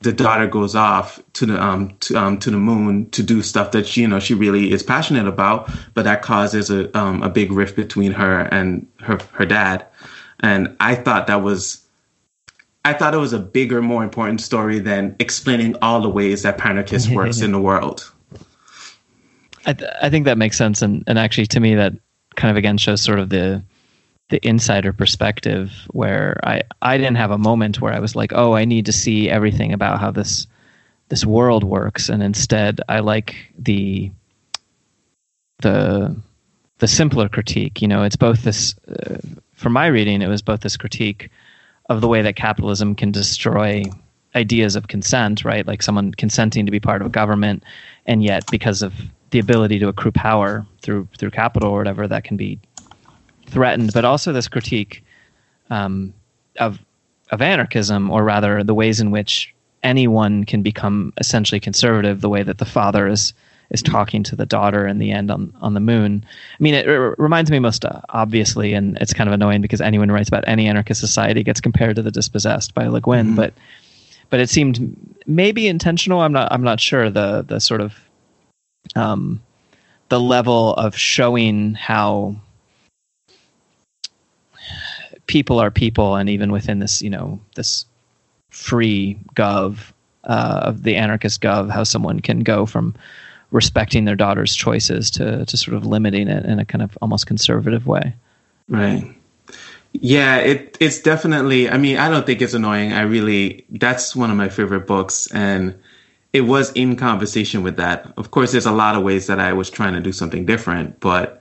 the daughter goes off to the um to um to the moon to do stuff that she, you know she really is passionate about, but that causes a um a big rift between her and her her dad, and I thought that was. I thought it was a bigger, more important story than explaining all the ways that Panarchist <laughs> works in the world. I, th- I think that makes sense, and and actually to me that kind of again shows sort of the the insider perspective where I, I didn't have a moment where I was like, oh, I need to see everything about how this this world works, and instead I like the the the simpler critique. You know, it's both this uh, from my reading, it was both this critique of the way that capitalism can destroy ideas of consent, right? Like someone consenting to be part of a government, and yet because of the ability to accrue power through through capital or whatever, that can be threatened, but also this critique um, of of anarchism, or rather the ways in which anyone can become essentially conservative, the way that the father is is talking to the daughter in the end on on the moon. I mean, it, it reminds me most uh, obviously, and it's kind of annoying because anyone who writes about any anarchist society gets compared to the Dispossessed by Le Guin, mm-hmm. but but it seemed maybe intentional. I'm not I'm not sure the the sort of um, the level of showing how people are people, and even within this, you know, this free gov uh, of the anarchist gov, how someone can go from respecting their daughter's choices to to sort of limiting it in a kind of almost conservative way. Right. Yeah, it it's definitely. I mean, I don't think it's annoying. I really that's one of my favorite books, and it was in conversation with that. Of course, there's a lot of ways that I was trying to do something different, but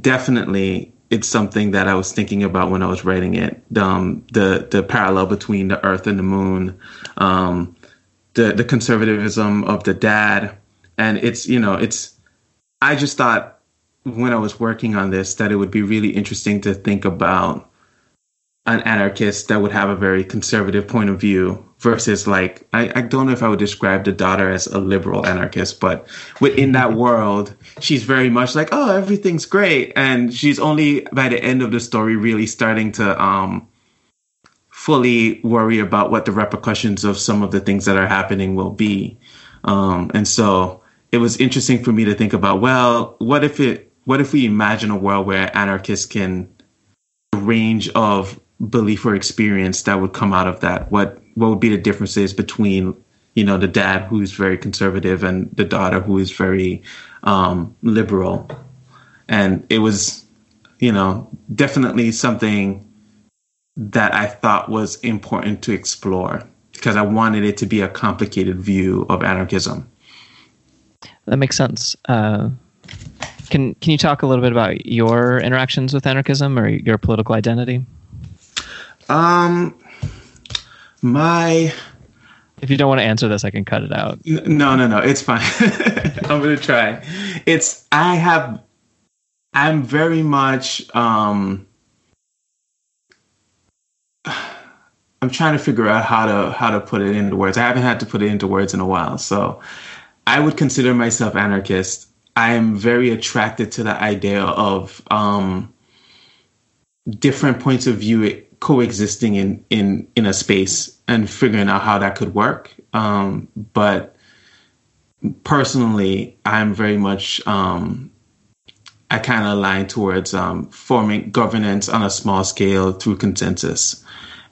definitely it's something that I was thinking about when I was writing it. Um, the the parallel between the Earth and the Moon, um, the the conservatism of the dad, and it's you know it's. I just thought when I was working on this that it would be really interesting to think about an anarchist that would have a very conservative point of view versus like I, I don't know if I would describe the daughter as a liberal anarchist, but within that world, she's very much like, oh, everything's great, and she's only by the end of the story really starting to um fully worry about what the repercussions of some of the things that are happening will be, um, and so it was interesting for me to think about, well, what if it, what if we imagine a world where anarchists can range of belief or experience that would come out of that? What what would be the differences between you know the dad who's very conservative and the daughter who is very um, liberal? And it was you know definitely something that I thought was important to explore because I wanted it to be a complicated view of anarchism. That makes sense. Uh, can can you talk a little bit about your interactions with anarchism or your political identity? Um, my. If you don't want to answer this, I can cut it out. No, no, no. It's fine. <laughs> I'm gonna try. It's I have. I'm very much. Um, I'm trying to figure out how to how to put it into words. I haven't had to put it into words in a while, so I would consider myself anarchist. I am very attracted to the idea of um, different points of view coexisting in in in a space and figuring out how that could work. Um, but personally, I'm very much um, I kind of align towards um, forming governance on a small scale through consensus,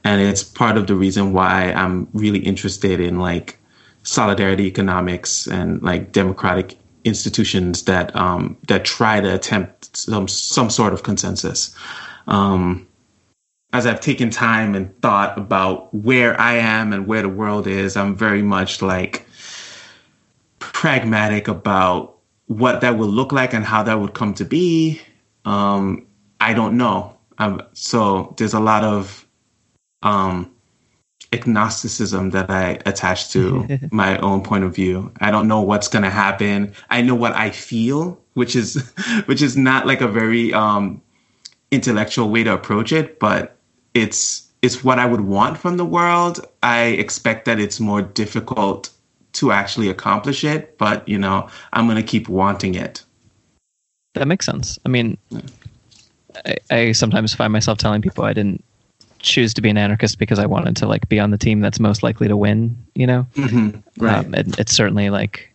and it's part of the reason why I'm really interested in like solidarity economics and like democratic institutions that um, that try to attempt some some sort of consensus. Um, as I've taken time and thought about where I am and where the world is, I'm very much like pragmatic about what that would look like and how that would come to be. Um, I don't know. Um, so there's a lot of um, agnosticism that I attach to <laughs> my own point of view. I don't know what's going to happen. I know what I feel, which is <laughs> which is not like a very um, intellectual way to approach it, but it's it's what I would want from the world. I expect that it's more difficult to actually accomplish it, but you know, I'm going to keep wanting it. That makes sense. I mean, yeah. I, I sometimes find myself telling people I didn't choose to be an anarchist because I wanted to like be on the team that's most likely to win. You know, mm-hmm. right? Um, it, it's certainly like,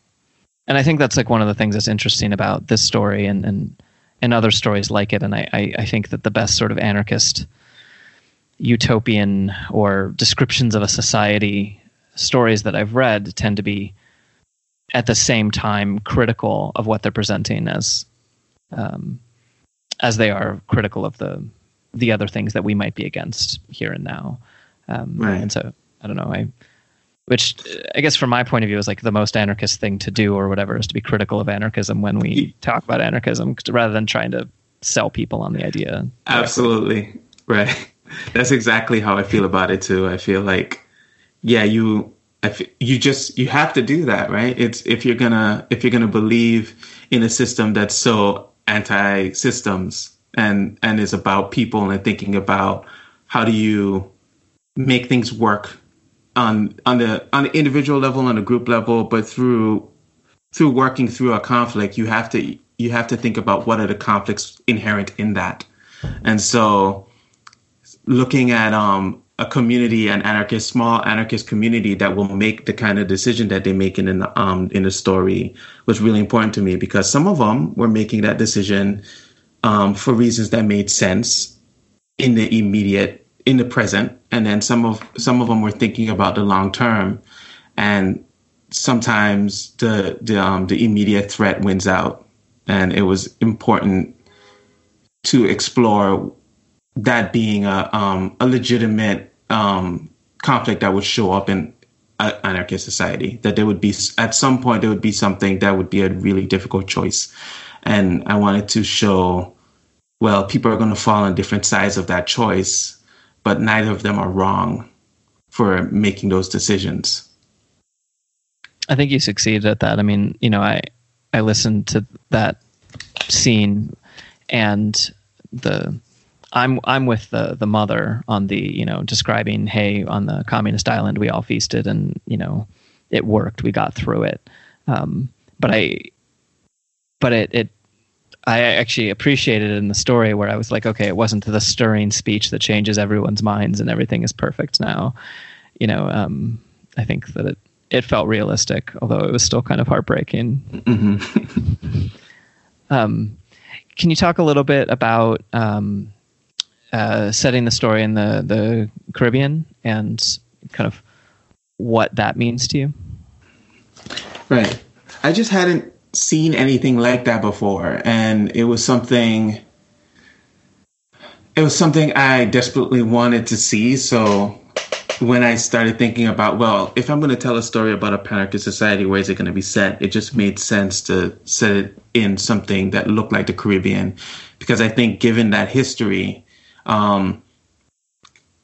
and I think that's like one of the things that's interesting about this story and and and other stories like it. And I I, I think that the best sort of anarchist utopian or descriptions of a society stories that I've read tend to be at the same time critical of what they're presenting as um, as they are critical of the the other things that we might be against here and now. Um, right. And so I don't know. I which I guess from my point of view is like the most anarchist thing to do or whatever is to be critical of anarchism when we talk about anarchism rather than trying to sell people on the idea. Absolutely. Right. That's exactly how I feel about it too. I feel like, yeah, you, you just you have to do that, right? It's if you're gonna if you're gonna believe in a system that's so anti-systems and and is about people and thinking about how do you make things work on on the on the individual level, on the group level, but through through working through a conflict, you have to you have to think about what are the conflicts inherent in that, and so looking at um, a community, an anarchist, small anarchist community that will make the kind of decision that they make in the um, in the story was really important to me because some of them were making that decision um, for reasons that made sense in the immediate, in the present, and then some of some of them were thinking about the long term, and sometimes the the um, the immediate threat wins out, and it was important to explore that being a um, a legitimate um, conflict that would show up in an anarchist society. That there would be at some point there would be something that would be a really difficult choice, and I wanted to show, well, people are going to fall on different sides of that choice, but neither of them are wrong for making those decisions. I think you succeeded at that. I mean, you know, I I listened to that scene and the I'm I'm with the the mother on the you know describing hey on the communist island we all feasted and you know it worked we got through it. Um, but I but it it I actually appreciated it in the story where I was like okay it wasn't the stirring speech that changes everyone's minds and everything is perfect now. You know um, I think that it it felt realistic although it was still kind of heartbreaking. Mm-hmm. <laughs> um, can you talk a little bit about um, uh, setting the story in the the Caribbean and kind of what that means to you. Right. I just hadn't seen anything like that before, and it was something. It was something I desperately wanted to see. So when I started thinking about, well, if I'm going to tell a story about a panarchist society, where is it going to be set? It just made sense to set it in something that looked like the Caribbean, because I think given that history, um,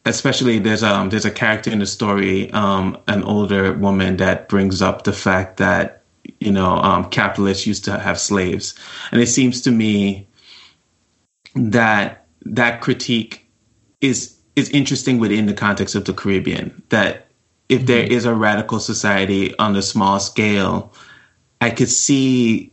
especially there's um there's a character in the story, um, an older woman that brings up the fact that you know um, capitalists used to have slaves, and it seems to me that that critique is is interesting within the context of the Caribbean. That if mm-hmm. there is a radical society on a small scale, I could see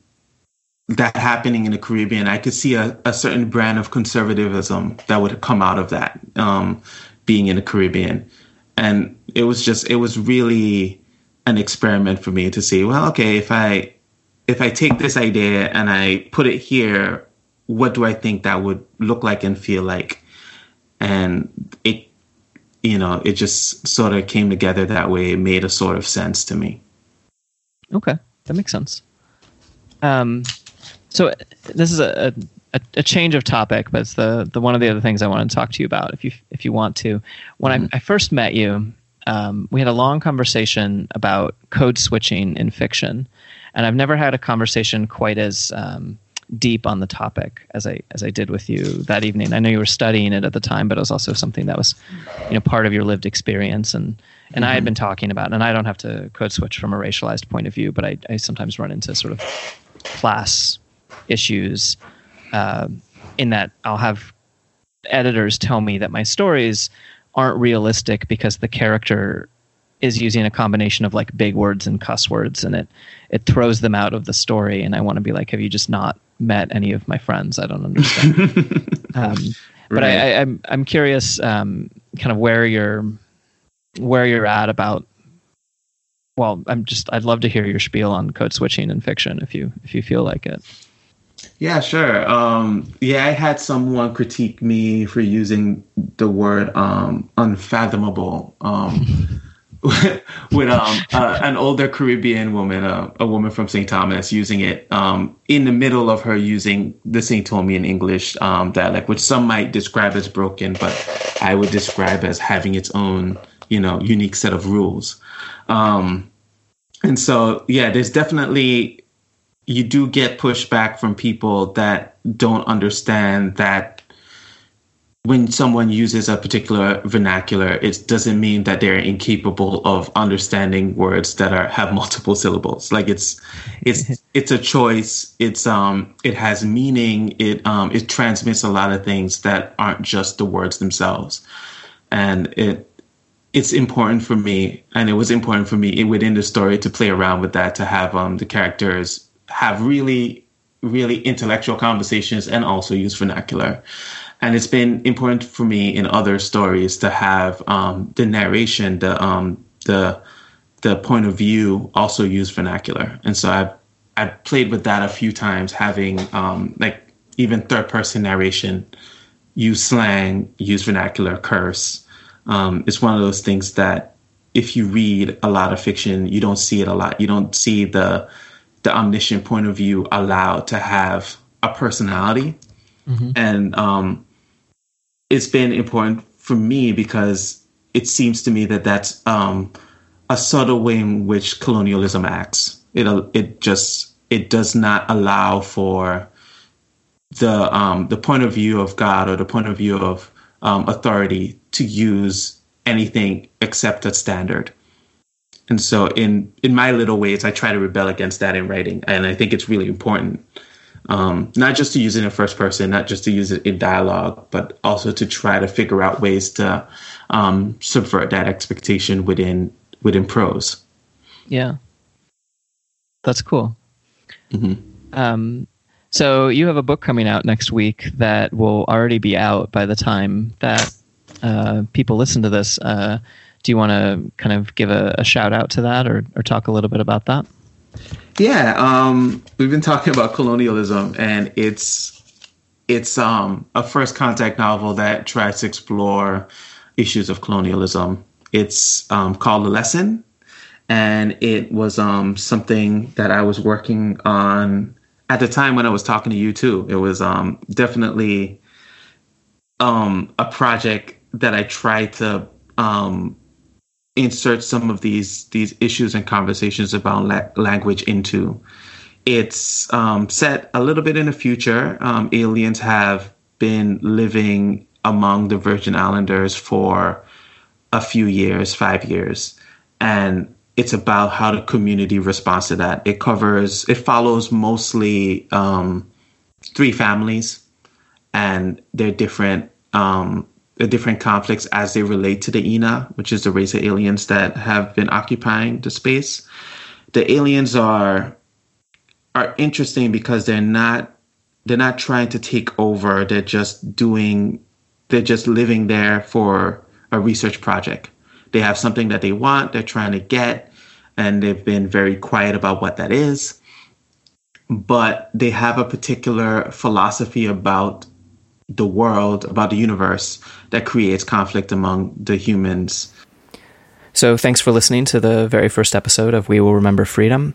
that happening in the Caribbean. I could see a, a certain brand of conservatism that would come out of that um, being in the Caribbean. And it was just, it was really an experiment for me to see, well, okay, if I, if I take this idea and I put it here, what do I think that would look like and feel like? And it, you know, it just sort of came together that way. It made a sort of sense to me. Okay, that makes sense. Um, so this is a, a, a, change of topic, but it's the, the one of the other things I want to talk to you about if you if you want to. When mm-hmm. I, I, first met you, um, we had a long conversation about code switching in fiction, and I've never had a conversation quite as um, deep on the topic as I as I did with you that evening. I know you were studying it at the time, but it was also something that was, you know, part of your lived experience. And and mm-hmm. I had mm-hmm. been talking about, and I don't have to code switch from a racialized point of view, but I, I sometimes run into sort of class issues uh, in that I'll have editors tell me that my stories aren't realistic because the character is using a combination of like big words and cuss words and it it throws them out of the story and i want to be like have you just not met any of my friends? I don't understand. <laughs> Um, but right. I, am I'm, I'm curious um, kind of where you're where you're at about well i'm just i'd love to hear your spiel on code switching in fiction if you if you feel like it yeah, sure. Um, yeah, I had someone critique me for using the word um, unfathomable um, <laughs> with uh, an older Caribbean woman, uh, a woman from St. Thomas, using it um, in the middle of her using the St. Thomian English um, dialect, which some might describe as broken, but I would describe as having its own, you know, unique set of rules. and so, yeah, there's definitely you do get pushback from people that don't understand that when someone uses a particular vernacular, it doesn't mean that they're incapable of understanding words that are have multiple syllables. Like it's it's <laughs> it's a choice. It's um it has meaning. It um it transmits a lot of things that aren't just the words themselves, and it it's important for me, and it was important for me within the story to play around with that to have um the characters have really, really intellectual conversations and also use vernacular. And it's been important for me in other stories to have um, the narration, the um, the the point of view also use vernacular. And so I've I've played with that a few times, having um, like even third person narration, use slang, use vernacular, curse. Um, it's one of those things that if you read a lot of fiction, you don't see it a lot. You don't see the the omniscient point of view allowed to have a personality. Mm-hmm. And um, it's been important for me because it seems to me that that's um, a subtle way in which colonialism acts. It it just it does not allow for the um, the point of view of God or the point of view of um, authority to use anything except a standard. And so in in my little ways, I try to rebel against that in writing, and I think it's really important. Um, not just to use it in first person, not just to use it in dialogue, but also to try to figure out ways to um, subvert that expectation within within prose. Yeah, that's cool. Mm-hmm. Um, so you have a book coming out next week that will already be out by the time that uh, people listen to this. Uh, do you want to kind of give a, a, shout out to that or, or talk a little bit about that? Yeah, um, we've been talking about colonialism, and it's it's um, a first contact novel that tries to explore issues of colonialism. It's um, called A Lesson, and it was um, something that I was working on at the time when I was talking to you too. It was um, definitely um, a project that I tried to um, insert some of these these issues and conversations about la- language into. It's um, set a little bit in the future. Um, aliens have been living among the Virgin Islanders for a few years, five years. And it's about how the community responds to that. It covers, it follows mostly um, three families and their different um, the different conflicts as they relate to the Ina, which is the race of aliens that have been occupying the space. The aliens are are interesting because they're not they're not trying to take over. They're just doing they're just living there for a research project. They have something that they want, they're trying to get, and they've been very quiet about what that is. But they have a particular philosophy about the world, about the universe that creates conflict among the humans. So, thanks for listening to the very first episode of We Will Remember Freedom.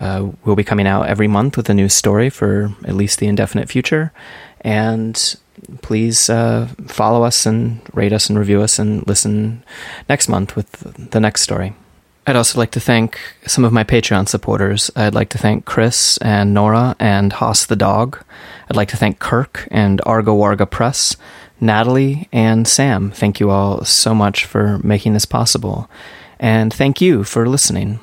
Uh, we'll be coming out every month with a new story for at least the indefinite future. And please uh, follow us and rate us and review us and listen next month with the next story. I'd also like to thank some of my Patreon supporters. I'd like to thank Chris and Nora and Haas the dog. I'd like to thank Kirk and Argo Warga Press, Natalie and Sam. Thank you all so much for making this possible. And thank you for listening.